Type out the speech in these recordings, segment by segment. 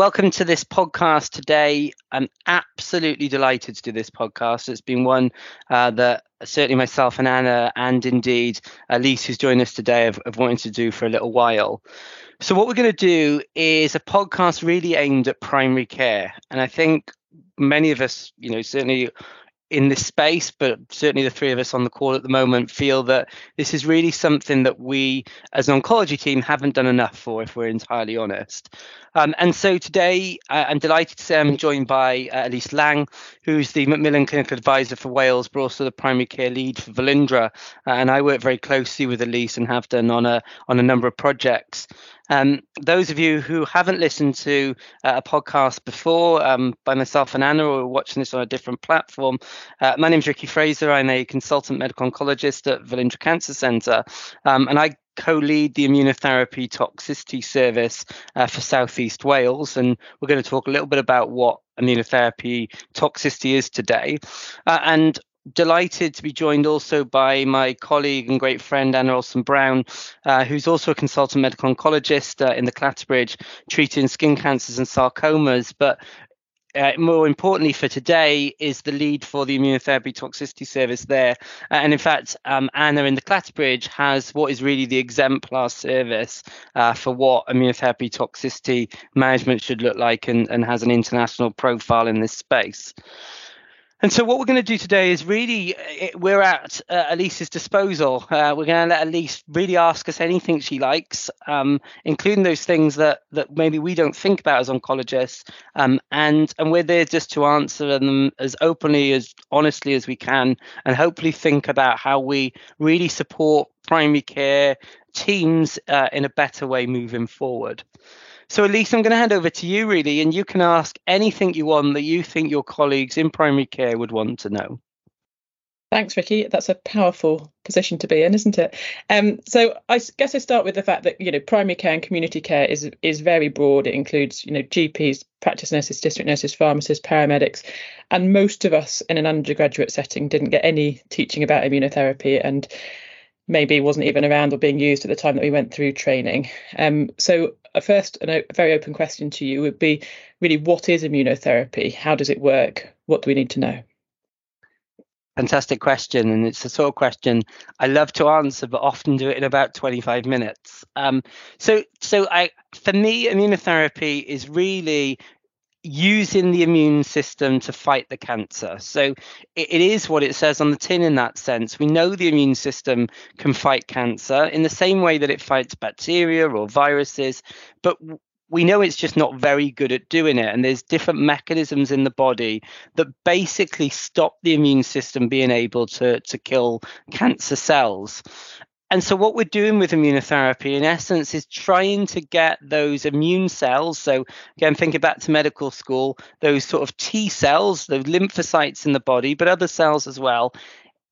welcome to this podcast today. I'm absolutely delighted to do this podcast. It's been one uh, that certainly myself and Anna, and indeed Elise, who's joined us today, have, have wanted to do for a little while. So, what we're going to do is a podcast really aimed at primary care. And I think many of us, you know, certainly in this space, but certainly the three of us on the call at the moment feel that this is really something that we, as an oncology team, haven't done enough for, if we're entirely honest. Um, and so today, uh, I'm delighted to say I'm joined by uh, Elise Lang, who's the Macmillan Clinical Advisor for Wales, but also the primary care lead for Velindre. Uh, and I work very closely with Elise and have done on a on a number of projects. Um, those of you who haven't listened to uh, a podcast before um, by myself and Anna, or watching this on a different platform, uh, my name is Ricky Frazer. I'm a consultant medical oncologist at Velindre Cancer Centre, um, and I co-lead the immunotherapy toxicity service uh, for Southeast Wales, and we're going to talk a little bit about what immunotherapy toxicity is today. Uh, and delighted to be joined also by my colleague and great friend Anna Olsson Brown, uh, who's also a consultant medical oncologist uh, in the Clatterbridge, treating skin cancers and sarcomas, but uh, more importantly for today is the lead for the immunotherapy toxicity service there. And in fact um, anna in the clatterbridge has what is really the exemplar service uh, for what immunotherapy toxicity management should look like and, and has an international profile in this space and so, what we're going to do today is really, uh, we're at uh, Elise's disposal. Uh, we're going to let Elise really ask us anything she likes, um, including those things that that maybe we don't think about as oncologists. Um, and and we're there just to answer them as openly, as honestly as we can, and hopefully think about how we really support primary care teams uh, in a better way moving forward. So, Elise, I'm going to hand over to you really, and you can ask anything you want that you think your colleagues in primary care would want to know. Thanks, Ricky. That's a powerful position to be in, isn't it? Um, so I guess I start with the fact that you know primary care and community care is is very broad. It includes you know GPs, practice nurses, district nurses, pharmacists, paramedics, and most of us in an undergraduate setting didn't get any teaching about immunotherapy and maybe wasn't even around or being used at the time that we went through training. Um, so first and a very open question to you would be really what is immunotherapy? How does it work? What do we need to know? Fantastic question, and it's the sort of question I love to answer, but often do it in about 25 minutes. Um, so, so I, for me, immunotherapy is really using the immune system to fight the cancer. So it, is what it says on the tin in that sense. We know the immune system can fight cancer in the same way that it fights bacteria or viruses, but we know it's just not very good at doing it. And there's different mechanisms in the body that basically stop the immune system being able to, to kill cancer cells. And so, what we're doing with immunotherapy, in essence, is trying to get those immune cells. So, again, thinking back to medical school, those sort of T cells, the lymphocytes in the body, but other cells as well,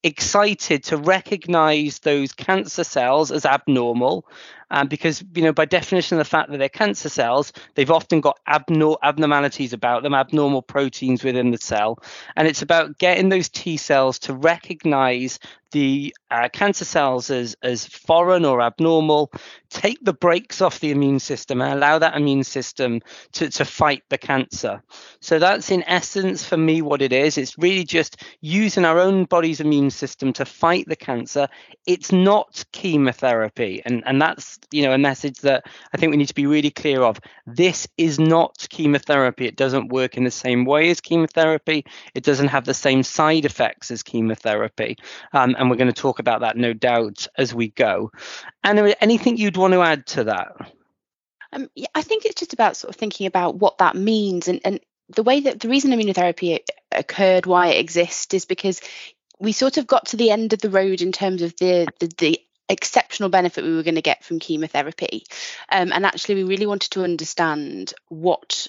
excited to recognize those cancer cells as abnormal um, because you know by definition of the fact that they're cancer cells they've often got abnor- abnormalities about them abnormal proteins within the cell and it's about getting those t cells to recognize the uh, cancer cells as, as foreign or abnormal, take the brakes off the immune system and allow that immune system to, to fight the cancer. So that's in essence for me what it is. It's really just using our own body's immune system to fight the cancer. It's not chemotherapy. And, and that's, you know, a message that I think we need to be really clear of. This is not chemotherapy. It doesn't work in the same way as chemotherapy. It doesn't have the same side effects as chemotherapy. Um, and we're going to talk about that no doubt as we go. And anything you'd want to add to that? Um, yeah, I think it's just about sort of thinking about what that means and, and the way that the reason immunotherapy occurred, why it exists, is because we sort of got to the end of the road in terms of the the, the exceptional benefit we were going to get from chemotherapy, um, and actually we really wanted to understand what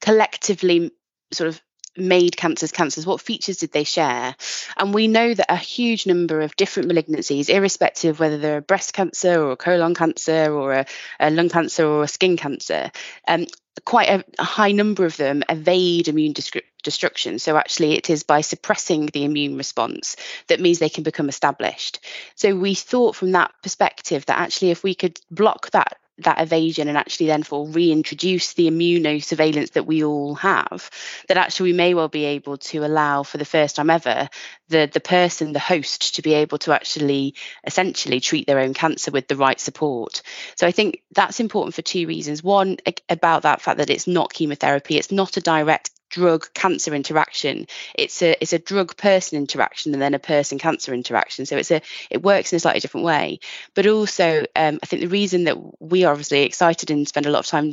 collectively sort of made cancers cancers? What features did they share? And we know that a huge number of different malignancies, irrespective of whether they're a breast cancer or a colon cancer or a, a lung cancer or a skin cancer, um, quite a, a, high number of them evade immune destruction. So actually, it is by suppressing the immune response that means they can become established. So we thought from that perspective that actually, if we could block that that evasion and actually then for reintroduce the immunosurveillance that we all have, that actually we may well be able to allow for the first time ever the the person, the host, to be able to actually essentially treat their own cancer with the right support. So I think that's important for two reasons. One about that fact that it's not chemotherapy, it's not a direct drug cancer interaction it's a it's a drug person interaction and then a person cancer interaction so it's a it works in a slightly different way but also um, i think the reason that we are obviously excited and spend a lot of time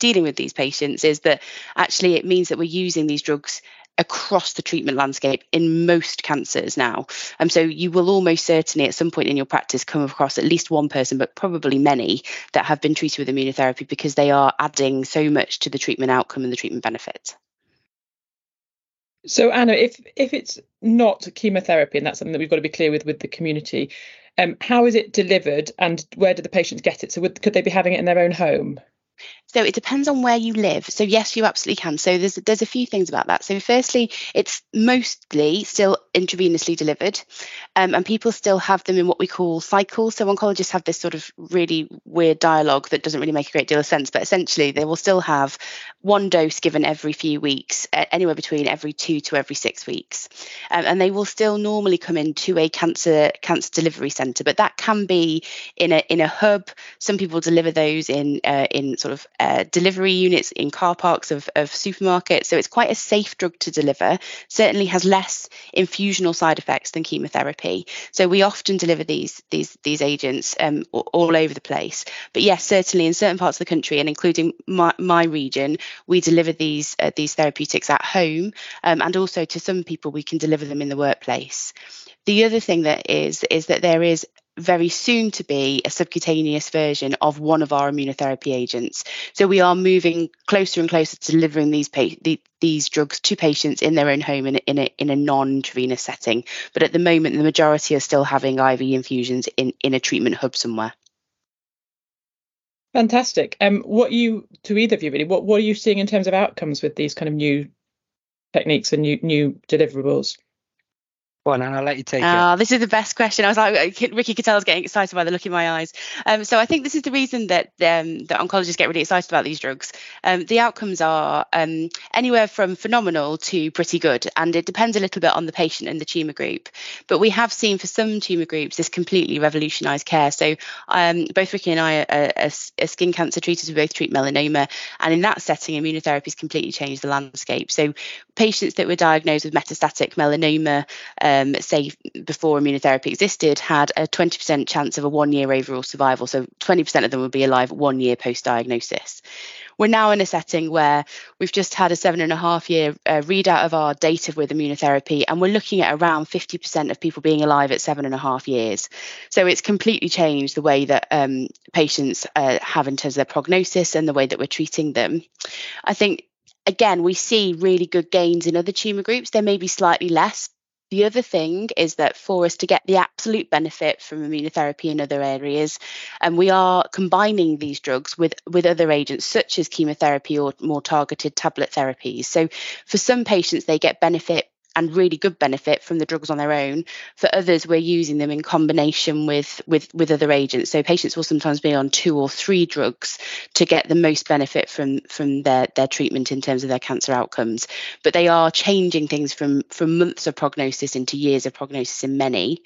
dealing with these patients is that actually it means that we're using these drugs across the treatment landscape in most cancers now. And um, so you will almost certainly at some point in your practice come across at least one person, but probably many that have been treated with immunotherapy because they are adding so much to the treatment outcome and the treatment benefit. So Anna, if if it's not chemotherapy, and that's something that we've got to be clear with with the community, um, how is it delivered, and where do the patients get it? So would, could they be having it in their own home? So it depends on where you live. So yes, you absolutely can. So there's there's a few things about that. So firstly, it's mostly still intravenously delivered, um, and people still have them in what we call cycles. So oncologists have this sort of really weird dialogue that doesn't really make a great deal of sense. But essentially, they will still have one dose given every few weeks, anywhere between every two to every six weeks, um, and they will still normally come into a cancer cancer delivery centre. But that can be in a in a hub. Some people deliver those in uh, in sort of uh, delivery units in car parks of, of supermarkets. So it's quite a safe drug to deliver. Certainly has less infusional side effects than chemotherapy. So we often deliver these these these agents um, all over the place. But yes, certainly in certain parts of the country and including my, my region, we deliver these uh, these therapeutics at home, um, and also to some people we can deliver them in the workplace. The other thing that is is that there is very soon to be a subcutaneous version of one of our immunotherapy agents. So we are moving closer and closer to delivering these pa- the, these drugs to patients in their own home in, in a, in a non-intravenous setting. But at the moment, the majority are still having IV infusions in, in a treatment hub somewhere. Fantastic. Um, what you to either of you really? What what are you seeing in terms of outcomes with these kind of new techniques and new new deliverables? Go on, and I'll let you take it. Oh, this is the best question. I was like, Ricky could tell I getting excited by the look in my eyes. Um, so I think this is the reason that um, that oncologists get really excited about these drugs. Um, the outcomes are um, anywhere from phenomenal to pretty good, and it depends a little bit on the patient and the tumour group. But we have seen for some tumour groups this completely revolutionised care. So um, both Ricky and I are, are, are skin cancer treaters. We both treat melanoma, and in that setting, immunotherapy has completely changed the landscape. So patients that were diagnosed with metastatic melanoma um, say before immunotherapy existed, had a 20% chance of a one year overall survival. So 20% of them would be alive one year post diagnosis. We're now in a setting where we've just had a seven and a half year uh, readout of our data with immunotherapy, and we're looking at around 50% of people being alive at seven and a half years. So it's completely changed the way that um, patients uh, have in terms of their prognosis and the way that we're treating them. I think again, we see really good gains in other tumour groups. There may be slightly less, the other thing is that for us to get the absolute benefit from immunotherapy in other areas, and we are combining these drugs with, with other agents such as chemotherapy or more targeted tablet therapies. So for some patients, they get benefit and really good benefit from the drugs on their own. For others, we're using them in combination with, with, with other agents. So patients will sometimes be on two or three drugs to get the most benefit from, from their, their treatment in terms of their cancer outcomes. But they are changing things from, from months of prognosis into years of prognosis in many.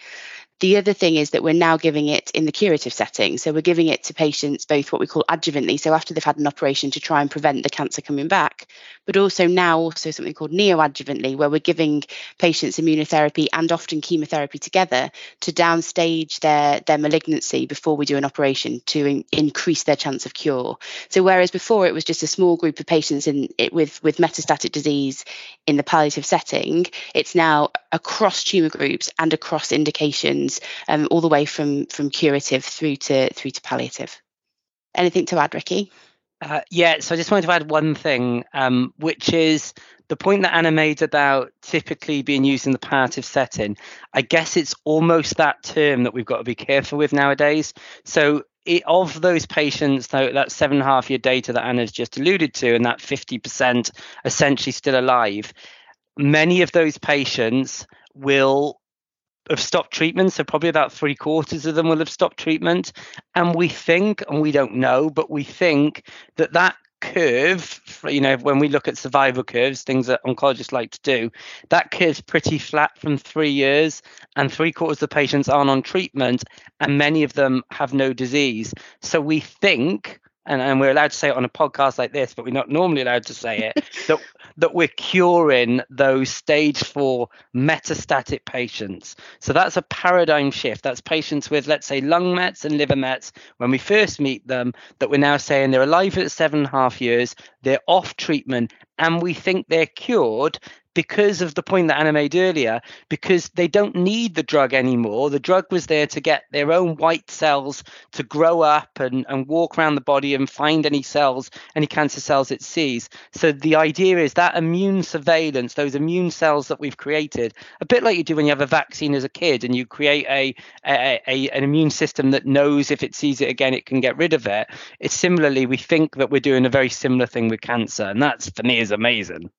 The other thing is that we're now giving it in the curative setting. So we're giving it to patients both what we call adjuvantly, so after they've had an operation to try and prevent the cancer coming back, but also now also something called neoadjuvantly, where we're giving patients immunotherapy and often chemotherapy together to downstage their, their malignancy before we do an operation to in, increase their chance of cure. So whereas before it was just a small group of patients in it with, with metastatic disease in the palliative setting, it's now across tumour groups and across indications um, all the way from from curative through to through to palliative. Anything to add, Ricky? Uh, yeah, so I just wanted to add one thing, um, which is the point that Anna made about typically being used in the palliative setting. I guess it's almost that term that we've got to be careful with nowadays. So it, of those patients, though, that seven and a half year data that Anna's just alluded to, and that 50% essentially still alive, many of those patients will have stopped treatment. So probably about three quarters of them will have stopped treatment. And we think, and we don't know, but we think that that curve, you know, when we look at survival curves, things that oncologists like to do, that curve's pretty flat from three years, and three quarters of the patients aren't on treatment, and many of them have no disease. So we think and, and we're allowed to say it on a podcast like this, but we're not normally allowed to say it, that that we're curing those stage four metastatic patients. So that's a paradigm shift. That's patients with, let's say, lung mets and liver mets. When we first meet them, that we're now saying they're alive at seven and a half years, they're off treatment, and we think they're cured because of the point that Anna made earlier, because they don't need the drug anymore. The drug was there to get their own white cells to grow up and, and walk around the body and find any cells, any cancer cells it sees. So the idea is that immune surveillance, those immune cells that we've created, a bit like you do when you have a vaccine as a kid and you create a, a, a an immune system that knows if it sees it again, it can get rid of it. It's similarly, we think that we're doing a very similar thing with cancer. And that's for me is amazing.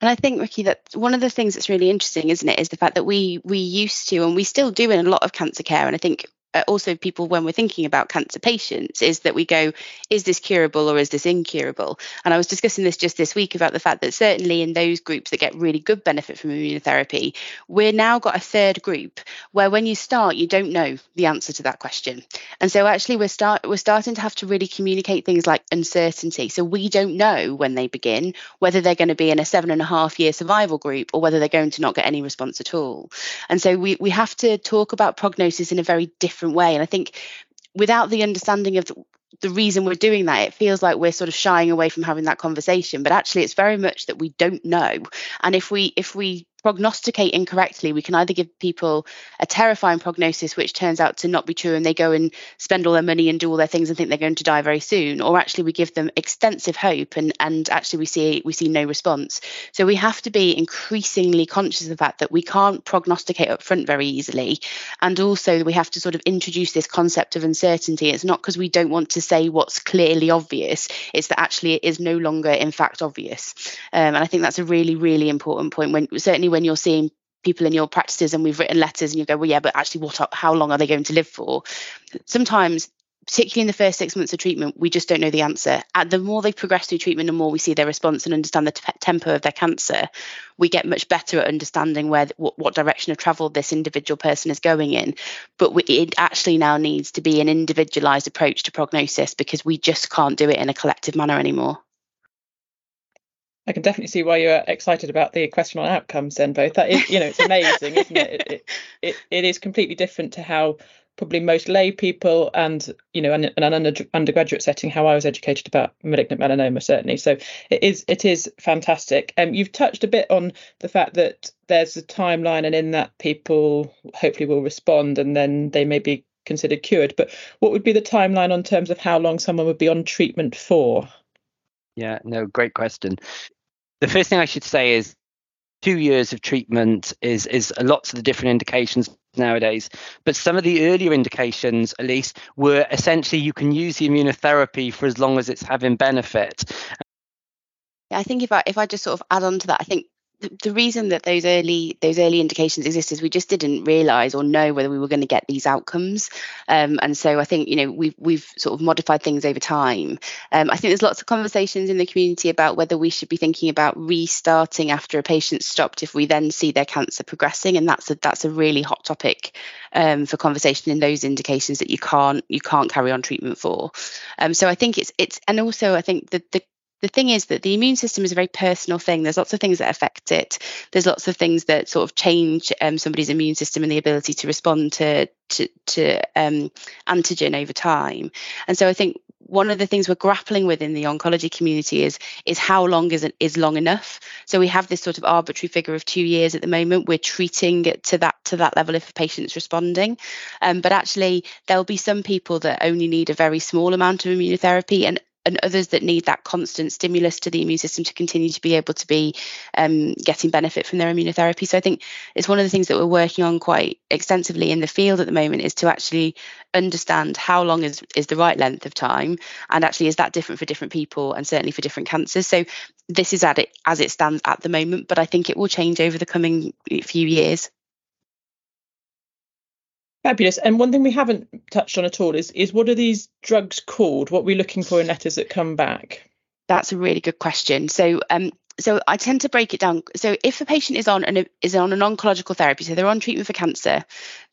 And I think, Ricky, that one of the things that's really interesting, isn't it, is the fact that we we used to and we still do in a lot of cancer care. And I think Uh, also people when we're thinking about cancer patients is that we go is this curable or is this incurable? And i was discussing this just this week about the fact that certainly in those groups that get really good benefit from immunotherapy we're now got a third group where when you start you don't know the answer to that question. And so actually we're start we're starting to have to really communicate things like uncertainty. So we don't know when they begin whether they're going to be in a seven and a half year survival group or whether they're going to not get any response at all. And so we, we have to talk about prognosis in a very different different way. And I think without the understanding of the, the reason we're doing that, it feels like we're sort of shying away from having that conversation. But actually, it's very much that we don't know. And if we if we prognosticate incorrectly, we can either give people a terrifying prognosis, which turns out to not be true, and they go and spend all their money and do all their things and think they're going to die very soon, or actually we give them extensive hope and and actually we see we see no response. So we have to be increasingly conscious of the fact that we can't prognosticate up front very easily, and also we have to sort of introduce this concept of uncertainty. It's not because we don't want to say what's clearly obvious; it's that actually it is no longer in fact obvious, um, and I think that's a really really important point. When certainly when you're seeing people in your practices and we've written letters and you go well yeah but actually what how long are they going to live for? Sometimes particularly in the first six months of treatment we just don't know the answer. And the more they progress through treatment the more we see their response and understand the t- tempo of their cancer. We get much better at understanding where what, what direction of travel this individual person is going in. But we, it actually now needs to be an individualized approach to prognosis because we just can't do it in a collective manner anymore I can definitely see why you're excited about the question on outcomes then both. That is, you know, it's amazing, isn't it? It, it? it, it is completely different to how probably most lay people and you know in, in an under, undergraduate setting how I was educated about malignant melanoma certainly so it is it is fantastic and um, you've touched a bit on the fact that there's a timeline and in that people hopefully will respond and then they may be considered cured but what would be the timeline on terms of how long someone would be on treatment for yeah no great question the first thing I should say is two years of treatment is is lots of the different indications nowadays but some of the earlier indications at least were essentially you can use the immunotherapy for as long as it's having benefit. Yeah, I think if I if I just sort of add on to that, I think the, reason that those early those early indications exist is we just didn't realize or know whether we were going to get these outcomes. Um, and so i think you know we've we've sort of modified things over time. Um, i think there's lots of conversations in the community about whether we should be thinking about restarting after a patient's stopped if we then see their cancer progressing and that's a that's a really hot topic um, for conversation in those indications that you can't you can't carry on treatment for. Um, so i think it's it's and also i think that the the thing is that the immune system is a very personal thing. There's lots of things that affect it. There's lots of things that sort of change um, somebody's immune system and the ability to respond to to, to um, antigen over time. And so I think one of the things we're grappling with in the oncology community is is how long is it is long enough. So we have this sort of arbitrary figure of two years at the moment. We're treating it to that to that level if a patient's responding, um, but actually there'll be some people that only need a very small amount of immunotherapy and and others that need that constant stimulus to the immune system to continue to be able to be um, getting benefit from their immunotherapy. So I think it's one of the things that we're working on quite extensively in the field at the moment is to actually understand how long is, is the right length of time and actually is that different for different people and certainly for different cancers. So this is at it as it stands at the moment, but I think it will change over the coming few years. Fabulous. And one thing we haven't touched on at all is is what are these drugs called? What are we looking for in letters that come back? That's a really good question. So um, so I tend to break it down. So if a patient is on an is on an oncological therapy, so they're on treatment for cancer,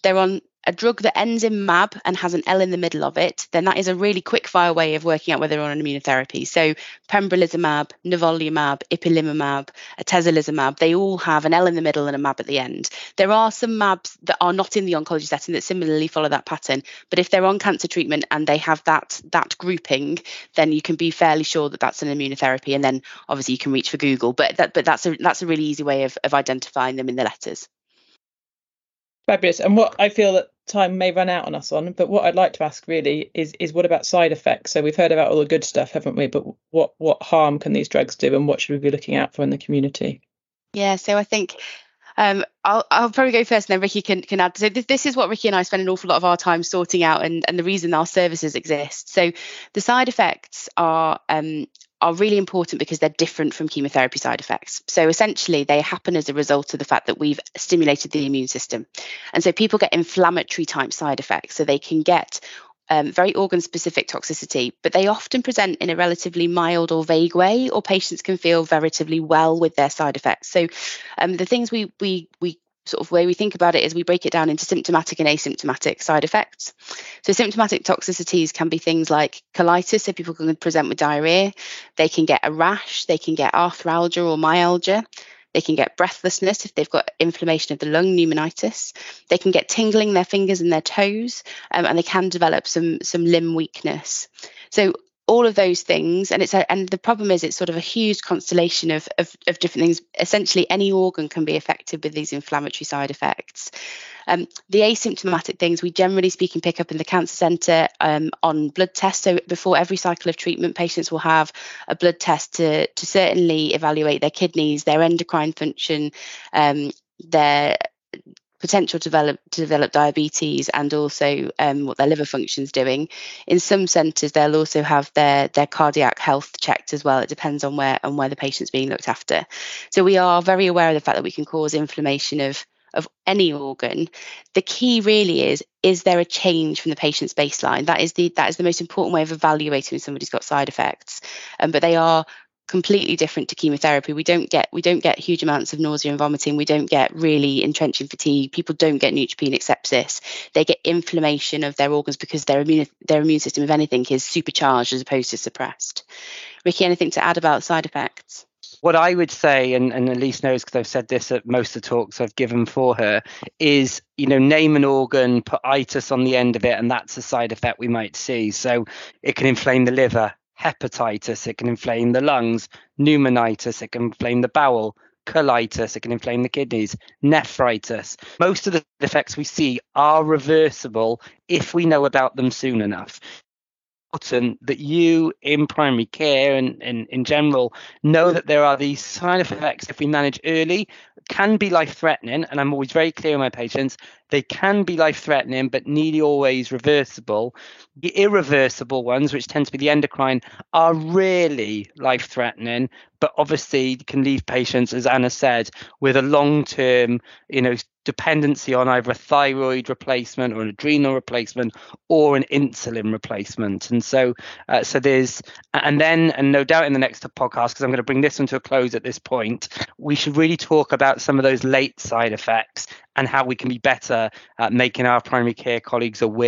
they're on a drug that ends in MAB and has an L in the middle of it, then that is a really quick fire way of working out whether they're on an immunotherapy. So pembrolizumab, nivolumab, ipilimumab, atezolizumab, they all have an L in the middle and a MAB at the end. There are some MABs that are not in the oncology setting that similarly follow that pattern, but if they're on cancer treatment and they have that that grouping, then you can be fairly sure that that's an immunotherapy, and then obviously you can reach for Google. But that but that's a that's a really easy way of, of identifying them in the letters. Fabulous. And what I feel that time may run out on us on, but what I'd like to ask really is is what about side effects? So we've heard about all the good stuff, haven't we? But what what harm can these drugs do, and what should we be looking out for in the community? Yeah, so I think um, I'll, I'll probably go first, and then Ricky can, can add. So this, this is what Ricky and I spend an awful lot of our time sorting out, and, and the reason our services exist. So the side effects are um, are really important because they're different from chemotherapy side effects. So essentially, they happen as a result of the fact that we've stimulated the immune system. And so people get inflammatory type side effects. So they can get um, very organ specific toxicity, but they often present in a relatively mild or vague way, or patients can feel relatively well with their side effects. So um, the things we, we, we sort of way we think about it is we break it down into symptomatic and asymptomatic side effects. So symptomatic toxicities can be things like colitis, so people can present with diarrhea. They can get a rash, they can get arthralgia or myalgia. They can get breathlessness if they've got inflammation of the lung, pneumonitis. They can get tingling in their fingers and their toes, um, and they can develop some some limb weakness. So all of those things. And it's a, and the problem is it's sort of a huge constellation of, of, of different things. Essentially any organ can be affected with these inflammatory side effects. Um, the asymptomatic things we generally speaking pick up in the cancer centre um, on blood tests. So before every cycle of treatment patients will have a blood test to, to certainly evaluate their kidneys their endocrine function um, their potential to develop to develop diabetes and also um, what their liver function is doing. In some centres, they'll also have their their cardiac health checked as well. It depends on where and where the patient's being looked after. So we are very aware of the fact that we can cause inflammation of of any organ the key really is is there a change from the patient's baseline that is the that is the most important way of evaluating if somebody's got side effects um, but they are completely different to chemotherapy. We don't get we don't get huge amounts of nausea and vomiting. We don't get really entrenching fatigue. People don't get neutropenic sepsis. They get inflammation of their organs because their immune their immune system, if anything, is supercharged as opposed to suppressed. Ricky, anything to add about side effects? What I would say, and, and Elise knows because I've said this at most of the talks I've given for her, is you know name an organ, put itis on the end of it, and that's a side effect we might see. So it can inflame the liver, hepatitis, it can inflame the lungs, pneumonitis, it can inflame the bowel, colitis, it can inflame the kidneys, nephritis. Most of the effects we see are reversible if we know about them soon enough important that you in primary care and, and in general know that there are these side effects if we manage early can be life threatening and i'm always very clear with my patients they can be life threatening but nearly always reversible. The irreversible ones which tend to be the endocrine are really life threatening but obviously can leave patients as anna said with a long term you know dependency on either a thyroid replacement or an adrenal replacement or an insulin replacement. And so, uh, so there's, and then, and no doubt in the next podcast, because I'm going to bring this one to a close at this point, we should really talk about some of those late side effects and how we can be better at making our primary care colleagues aware